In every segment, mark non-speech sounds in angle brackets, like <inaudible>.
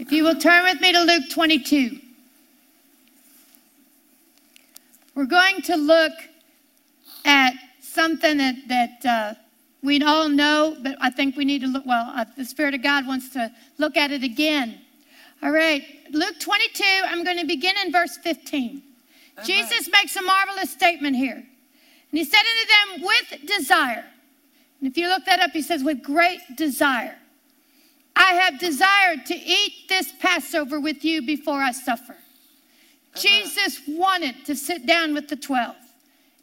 If you will turn with me to Luke 22. We're going to look at something that, that uh, we all know, but I think we need to look, well, uh, the Spirit of God wants to look at it again. All right, Luke 22, I'm going to begin in verse 15. Amen. Jesus makes a marvelous statement here. And he said unto them, with desire. And if you look that up, he says, with great desire. I have desired to eat this Passover with you before I suffer. Jesus wanted to sit down with the 12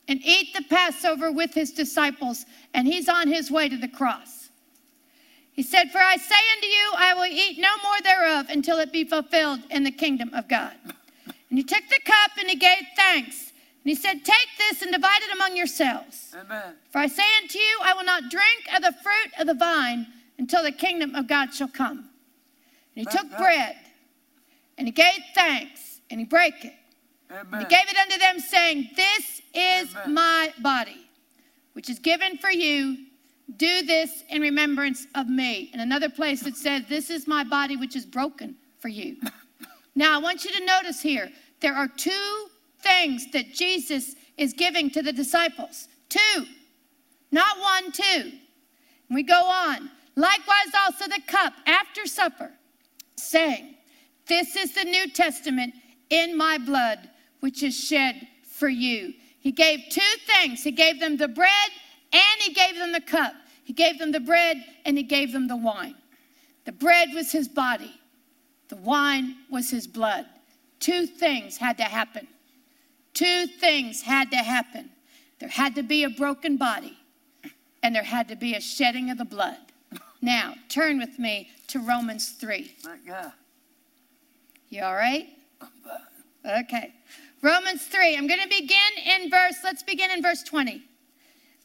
and eat the Passover with his disciples, and he's on his way to the cross. He said, For I say unto you, I will eat no more thereof until it be fulfilled in the kingdom of God. And he took the cup and he gave thanks. And he said, Take this and divide it among yourselves. Amen. For I say unto you, I will not drink of the fruit of the vine until the kingdom of God shall come. And he took bread and he gave thanks and he brake it. Amen. He gave it unto them, saying, This is Amen. my body, which is given for you. Do this in remembrance of me. In another place, it says, This is my body, which is broken for you. <laughs> now, I want you to notice here there are two things that Jesus is giving to the disciples. Two, not one, two. And we go on. Likewise, also the cup after supper, saying, This is the New Testament in my blood which is shed for you. He gave two things He gave them the bread and He gave them the cup. He gave them the bread and He gave them the wine. The bread was His body, the wine was His blood. Two things had to happen. Two things had to happen. There had to be a broken body, and there had to be a shedding of the blood. Now, turn with me to Romans 3. You all right? Okay. Romans 3. I'm going to begin in verse, let's begin in verse 20.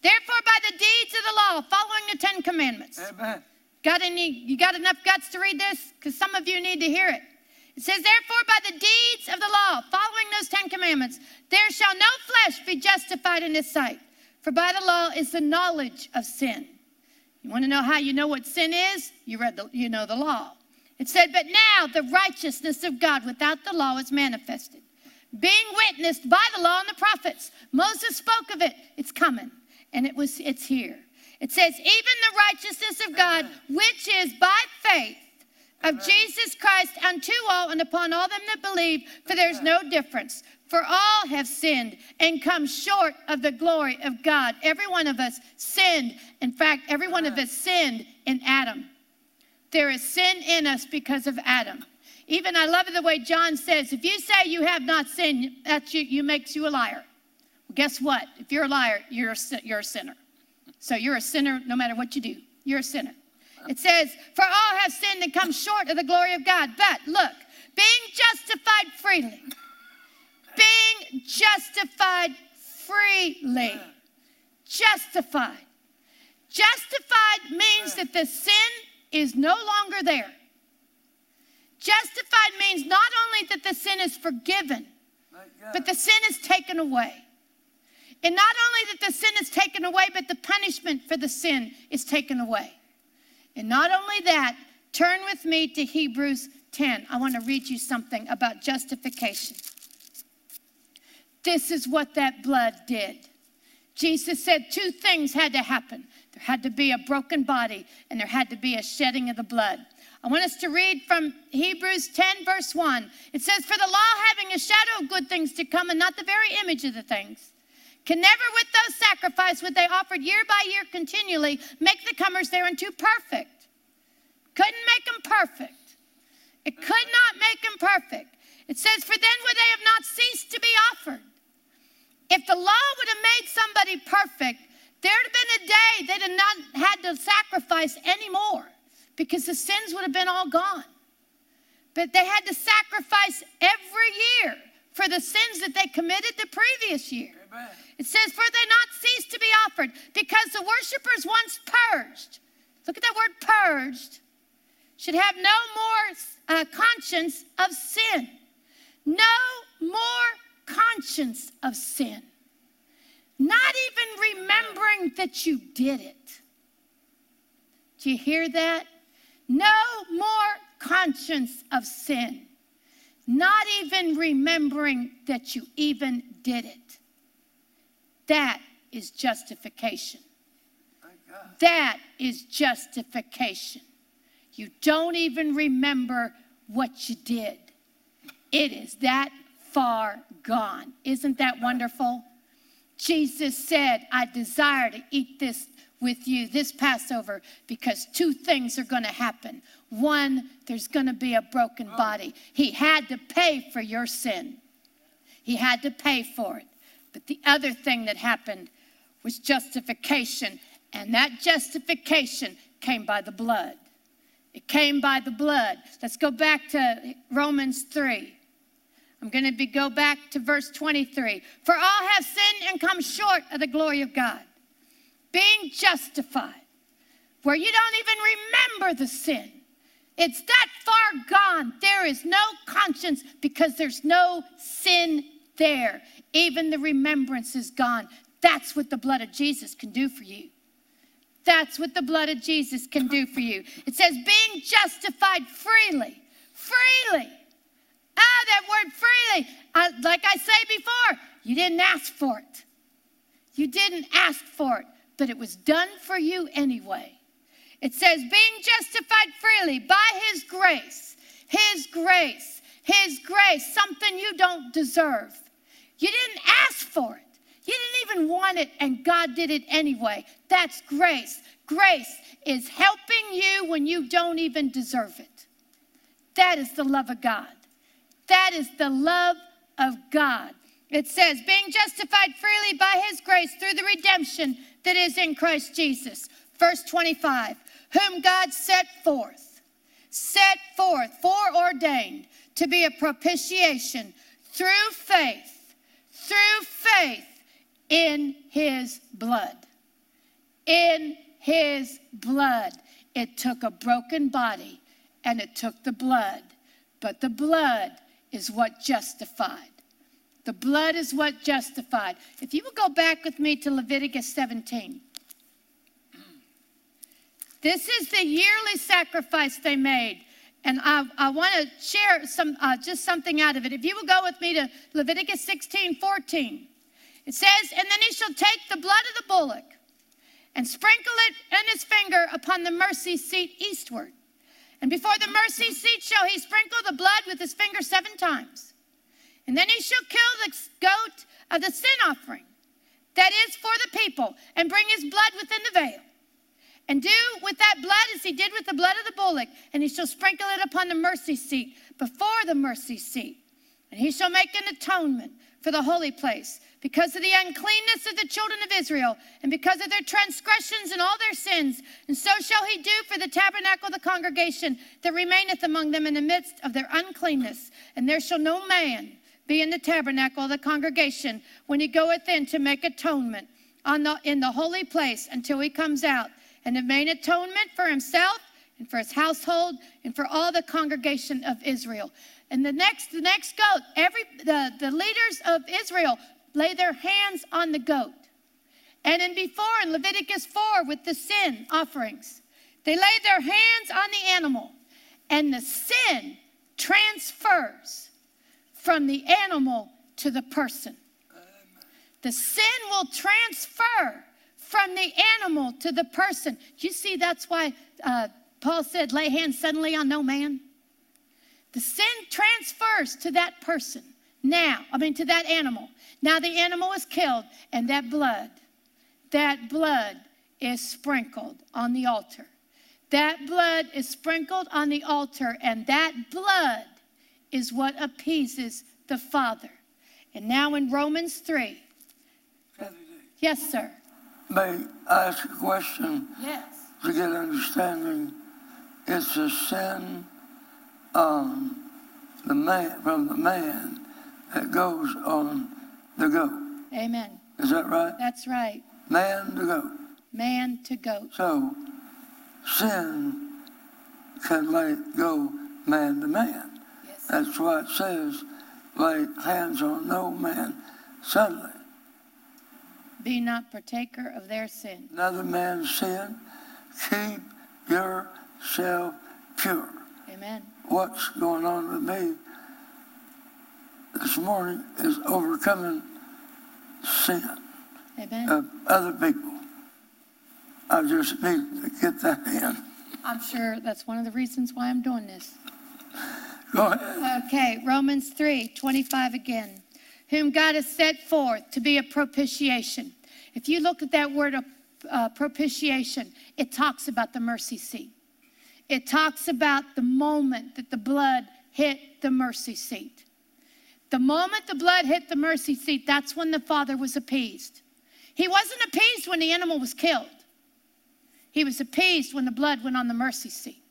Therefore, by the deeds of the law, following the Ten Commandments. Amen. Got any, you got enough guts to read this? Because some of you need to hear it. It says, Therefore, by the deeds of the law, following those Ten Commandments, there shall no flesh be justified in his sight. For by the law is the knowledge of sin. You want to know how you know what sin is? You read the, you know the law. It said, But now the righteousness of God without the law is manifested being witnessed by the law and the prophets. Moses spoke of it. It's coming, and it was it's here. It says, even the righteousness of God, which is by faith of Jesus Christ unto all and upon all them that believe, for there's no difference. For all have sinned and come short of the glory of God. Every one of us sinned. In fact, every one of us sinned in Adam. There is sin in us because of Adam. Even I love the way John says, if you say you have not sinned, that you, you makes you a liar. Well, guess what? If you're a liar, you're a, you're a sinner. So you're a sinner no matter what you do. You're a sinner. It says, For all have sinned and come short of the glory of God. But look, being justified freely, being justified freely, justified. Justified means that the sin is no longer there. Justified means not only that the sin is forgiven, but the sin is taken away. And not only that the sin is taken away, but the punishment for the sin is taken away. And not only that, turn with me to Hebrews 10. I want to read you something about justification. This is what that blood did. Jesus said two things had to happen there had to be a broken body, and there had to be a shedding of the blood. I want us to read from Hebrews 10, verse 1. It says, For the law having a shadow of good things to come and not the very image of the things, can never with those sacrifice which they offered year by year continually make the comers thereunto perfect. Couldn't make them perfect. It could not make them perfect. It says, For then would they have not ceased to be offered. If the law would have made somebody perfect, there'd have been a day they'd have not had to sacrifice anymore because the sins would have been all gone. But they had to sacrifice every year for the sins that they committed the previous year. Amen. It says, For they not cease to be offered, because the worshipers once purged. Look at that word purged. Should have no more uh, conscience of sin. Conscience of sin. Not even remembering that you did it. Do you hear that? no more conscience of sin, not even remembering that you even did it. That is justification. That is justification. You don't even remember what you did. It is that far gone. Isn't that wonderful? Jesus said, I desire to eat this with you this Passover because two things are going to happen. One, there's going to be a broken body. He had to pay for your sin, he had to pay for it. But the other thing that happened was justification, and that justification came by the blood. It came by the blood. Let's go back to Romans 3. I'm going to be, go back to verse 23. For all have sinned and come short of the glory of God. Being justified, where you don't even remember the sin. It's that far gone. There is no conscience because there's no sin there. Even the remembrance is gone. That's what the blood of Jesus can do for you. That's what the blood of Jesus can do for you. It says, being justified freely. Freely. Ah, that word freely. Uh, like I say before, you didn't ask for it. You didn't ask for it, but it was done for you anyway. It says, being justified freely by his grace, his grace, his grace, something you don't deserve. You didn't ask for it. You didn't even want it, and God did it anyway. That's grace. Grace is helping you when you don't even deserve it. That is the love of God. That is the love of God. It says, being justified freely by his grace through the redemption that is in Christ Jesus. Verse 25, whom God set forth, set forth, foreordained to be a propitiation through faith, through faith in his blood. In his blood. It took a broken body and it took the blood, but the blood is what justified. The blood is what justified. If you will go back with me to Leviticus 17. This is the yearly sacrifice they made. And I, I want to share some, uh, just something out of it. If you will go with me to Leviticus 16, 14. It says, And then he shall take the blood of the bullock and sprinkle it in his finger upon the mercy seat eastward. And before the mercy seat shall he sprinkle the blood with his finger seven times. And then he shall kill the goat of the sin offering that is for the people, and bring his blood within the veil. And do with that blood as he did with the blood of the bullock, and he shall sprinkle it upon the mercy seat before the mercy seat. And he shall make an atonement for the holy place because of the uncleanness of the children of Israel and because of their transgressions and all their sins. And so shall he do for the tabernacle of the congregation that remaineth among them in the midst of their uncleanness. And there shall no man be in the tabernacle of the congregation when he goeth in to make atonement on the, in the holy place until he comes out and have made atonement for himself and for his household and for all the congregation of Israel. And the next, the next goat, every the, the leaders of Israel lay their hands on the goat. And in before in Leviticus 4 with the sin offerings, they lay their hands on the animal, and the sin transfers from the animal to the person. The sin will transfer from the animal to the person. You see, that's why uh, Paul said, lay hands suddenly on no man. The sin transfers to that person now, I mean, to that animal. Now the animal is killed, and that blood, that blood is sprinkled on the altar. That blood is sprinkled on the altar, and that blood is what appeases the Father. And now in Romans 3. Yes, sir. May I ask a question Yes. to get understanding? It's a sin um, the man from the man that goes on the goat. Amen. Is that right? That's right. Man to goat. Man to goat. So sin can lay go man to man. Yes. That's why it says, lay hands on no man suddenly. Be not partaker of their sin. Another man's sin, keep yourself pure. Amen. what's going on with me this morning is overcoming sin Amen. of other people. I just need to get that in. I'm sure that's one of the reasons why I'm doing this. Go ahead. Okay, Romans 3 25 again. Whom God has set forth to be a propitiation. If you look at that word uh, propitiation, it talks about the mercy seat. It talks about the moment that the blood hit the mercy seat. The moment the blood hit the mercy seat, that's when the Father was appeased. He wasn't appeased when the animal was killed. He was appeased when the blood went on the mercy seat.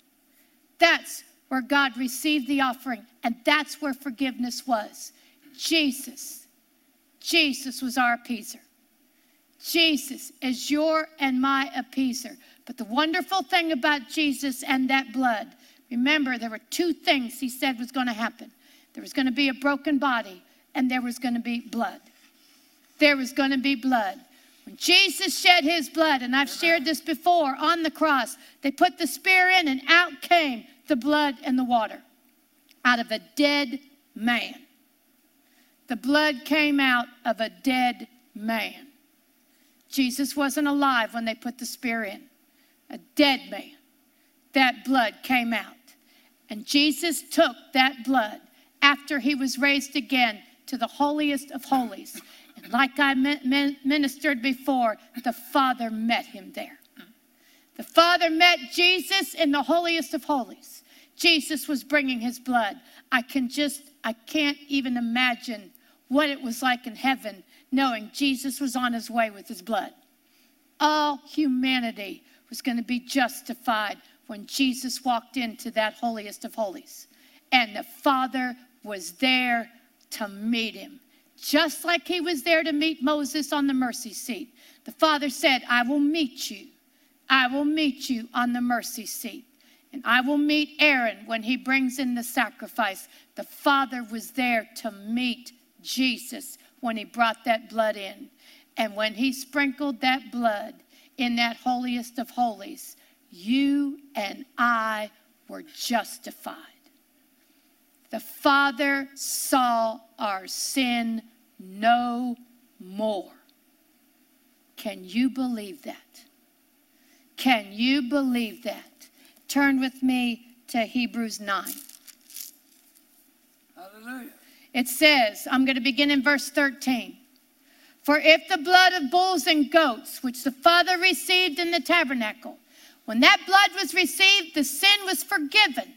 That's where God received the offering, and that's where forgiveness was. Jesus. Jesus was our appeaser. Jesus is your and my appeaser. But the wonderful thing about Jesus and that blood, remember, there were two things he said was going to happen there was going to be a broken body, and there was going to be blood. There was going to be blood. When Jesus shed his blood, and I've shared this before on the cross, they put the spear in, and out came the blood and the water out of a dead man. The blood came out of a dead man. Jesus wasn't alive when they put the spear in, a dead man. That blood came out. And Jesus took that blood after he was raised again to the holiest of holies. And like I ministered before, the Father met him there. The Father met Jesus in the holiest of holies. Jesus was bringing his blood. I can just, I can't even imagine what it was like in heaven knowing Jesus was on his way with his blood. All humanity was going to be justified when Jesus walked into that holiest of holies. And the Father was there to meet him, just like he was there to meet Moses on the mercy seat. The Father said, I will meet you. I will meet you on the mercy seat. And I will meet Aaron when he brings in the sacrifice. The Father was there to meet Jesus when he brought that blood in. And when he sprinkled that blood in that holiest of holies, you and I were justified. The Father saw our sin no more. Can you believe that? Can you believe that? Turn with me to Hebrews 9. Hallelujah. It says, I'm going to begin in verse 13. For if the blood of bulls and goats, which the Father received in the tabernacle, when that blood was received, the sin was forgiven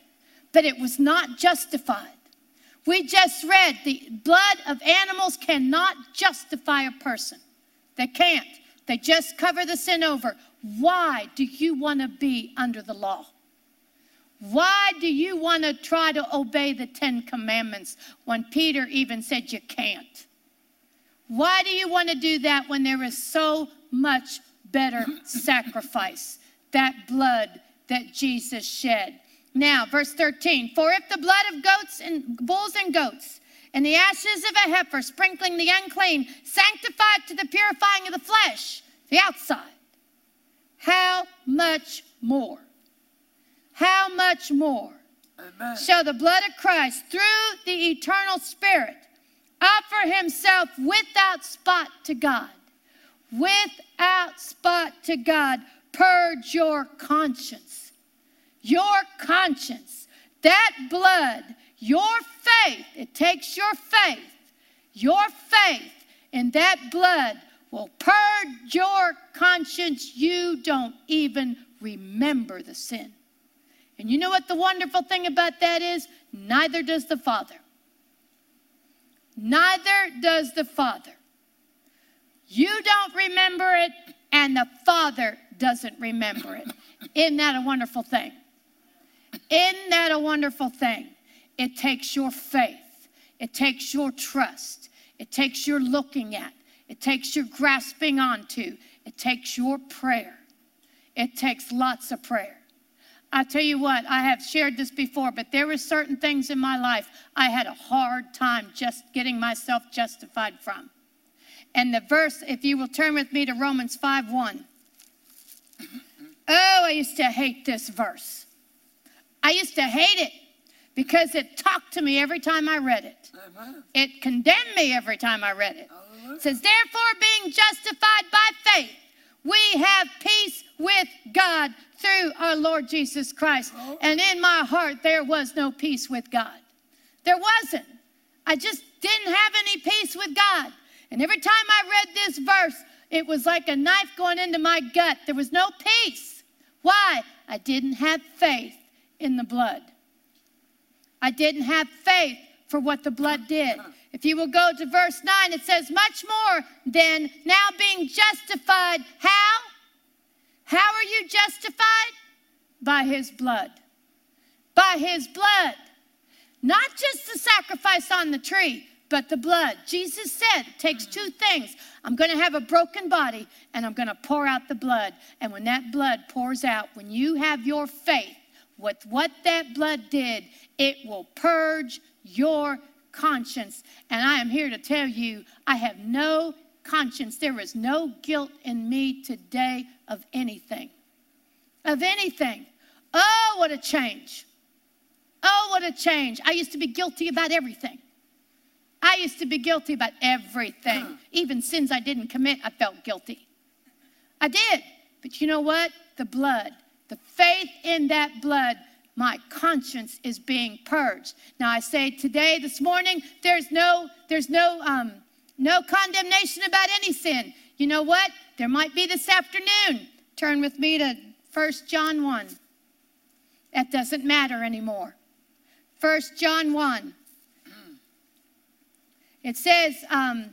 but it was not justified. We just read the blood of animals cannot justify a person. They can't. They just cover the sin over. Why do you want to be under the law? Why do you want to try to obey the Ten Commandments when Peter even said you can't? Why do you want to do that when there is so much better sacrifice? That blood that Jesus shed. Now, verse 13 For if the blood of goats and bulls and goats and the ashes of a heifer, sprinkling the unclean, sanctified to the purifying of the flesh, the outside, how much more? How much more Amen. shall the blood of Christ, through the eternal Spirit, offer himself without spot to God? Without spot to God, purge your conscience your conscience, that blood, your faith, it takes your faith, your faith in that blood will purge your conscience. You don't even remember the sin. And you know what the wonderful thing about that is? Neither does the Father. Neither does the Father. You don't remember it, and the Father doesn't remember it. Isn't that a wonderful thing? Isn't that a wonderful thing? It takes your faith, it takes your trust, it takes your looking at, it takes your grasping onto, it takes your prayer. It takes lots of prayer. I tell you what, I have shared this before, but there were certain things in my life I had a hard time just getting myself justified from. And the verse, if you will turn with me to Romans 5 1. <clears throat> Oh, I used to hate this verse. I used to hate it because it talked to me every time I read it. Amen. It condemned me every time I read it. Hallelujah. It says, Therefore, being justified by faith, we have peace with God through our Lord Jesus Christ. Oh. And in my heart, there was no peace with God. There wasn't. I just didn't have any peace with God. And every time I read this verse, it was like a knife going into my gut. There was no peace. Why? I didn't have faith in the blood. I didn't have faith for what the blood did. If you will go to verse 9, it says, Much more than now being justified. How? How are you justified? By his blood. By his blood. Not just the sacrifice on the tree, but the blood. Jesus said it takes two things. I'm going to have a broken body and I'm going to pour out the blood. And when that blood pours out, when you have your faith with what that blood did, it will purge your conscience. And I am here to tell you, I have no conscience. There is no guilt in me today of anything. Of anything. Oh, what a change. Oh, what a change. I used to be guilty about everything. I used to be guilty about everything. Even sins I didn't commit, I felt guilty. I did. But you know what? The blood, the faith in that blood, my conscience is being purged. Now I say today, this morning, there's no, there's no, um, no condemnation about any sin. You know what? There might be this afternoon. Turn with me to 1 John 1. That doesn't matter anymore. 1 John 1. It says, um,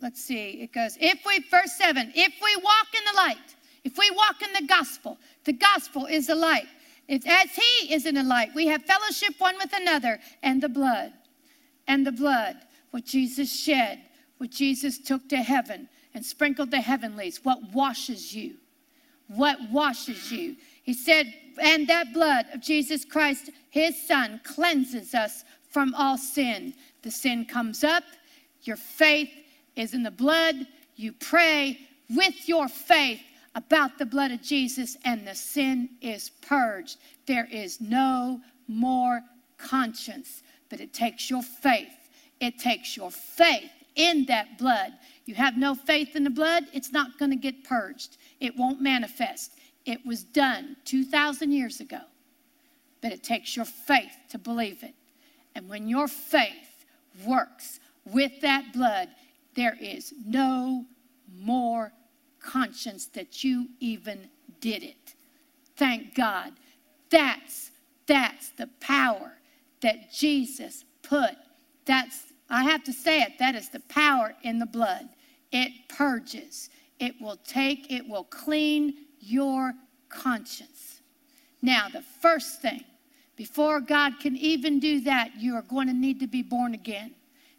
let's see, it goes, if we, verse 7, if we walk in the light, if we walk in the gospel, the gospel is the light. It's as he is in the light, we have fellowship one with another, and the blood, and the blood, what Jesus shed, what Jesus took to heaven and sprinkled the heavenlies, what washes you, what washes you. He said, and that blood of Jesus Christ, his son, cleanses us from all sin. The sin comes up, your faith is in the blood, you pray with your faith about the blood of Jesus, and the sin is purged. There is no more conscience, but it takes your faith. It takes your faith in that blood. You have no faith in the blood, it's not going to get purged. It won't manifest. It was done 2,000 years ago, but it takes your faith to believe it. And when your faith works with that blood, there is no more conscience that you even did it. Thank God. That's that's the power that Jesus put. That's I have to say it, that is the power in the blood. It purges. It will take, it will clean your conscience. Now, the first thing, before God can even do that, you are going to need to be born again.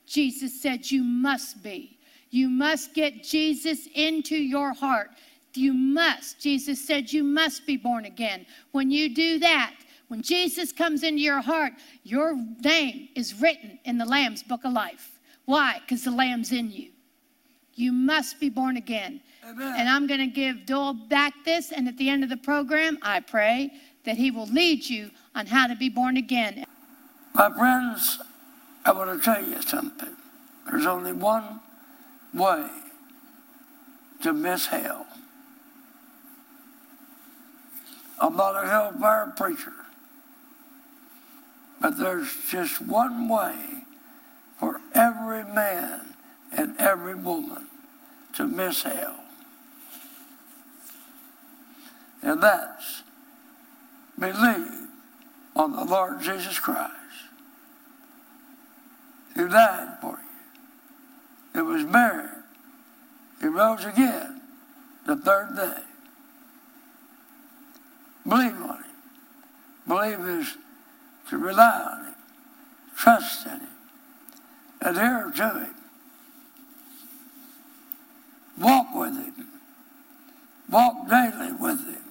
Jesus said you must be. You must get Jesus into your heart. You must. Jesus said you must be born again. When you do that, when Jesus comes into your heart, your name is written in the Lamb's book of life. Why? Because the Lamb's in you. You must be born again. Amen. And I'm going to give Doyle back this, and at the end of the program, I pray that he will lead you on how to be born again. My friends, I want to tell you something. There's only one way to miss hell. I'm not a hellfire preacher, but there's just one way for every man and every woman to miss hell. And that's believe on the Lord Jesus Christ who died for who was buried, he rose again the third day. Believe on him. Believe is to rely on him, trust in him, adhere to him, walk with him, walk daily with him.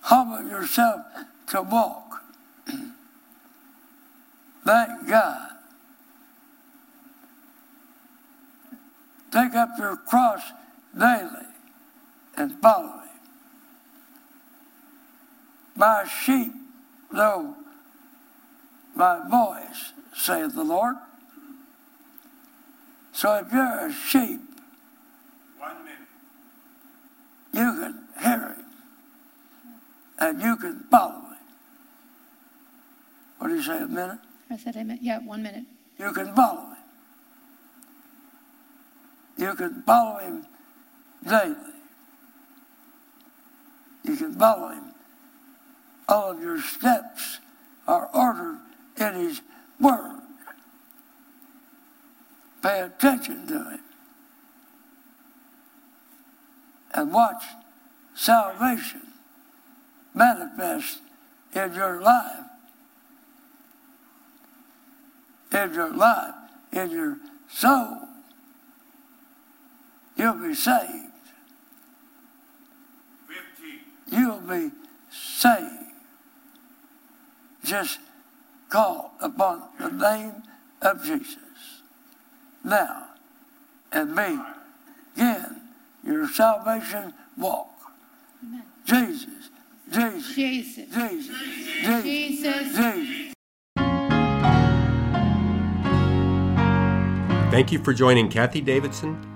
Humble yourself to walk. <clears throat> Thank God. Take up your cross daily and follow him. My sheep know my voice, saith the Lord. So if you're a sheep, One minute. you can hear him and you can follow him. What do you say, a minute? I said amen. Yeah, one minute. You can follow him. You can follow him daily. You can follow him. All of your steps are ordered in his word. Pay attention to him. And watch salvation manifest in your life. In your life, in your soul. You'll be saved. Fifteen. You'll be saved. Just call upon the name of Jesus. Now, and begin your salvation walk. Amen. Jesus, Jesus, Jesus. Jesus, Jesus, Jesus. Jesus. Thank you for joining Kathie Davidson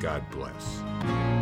God bless.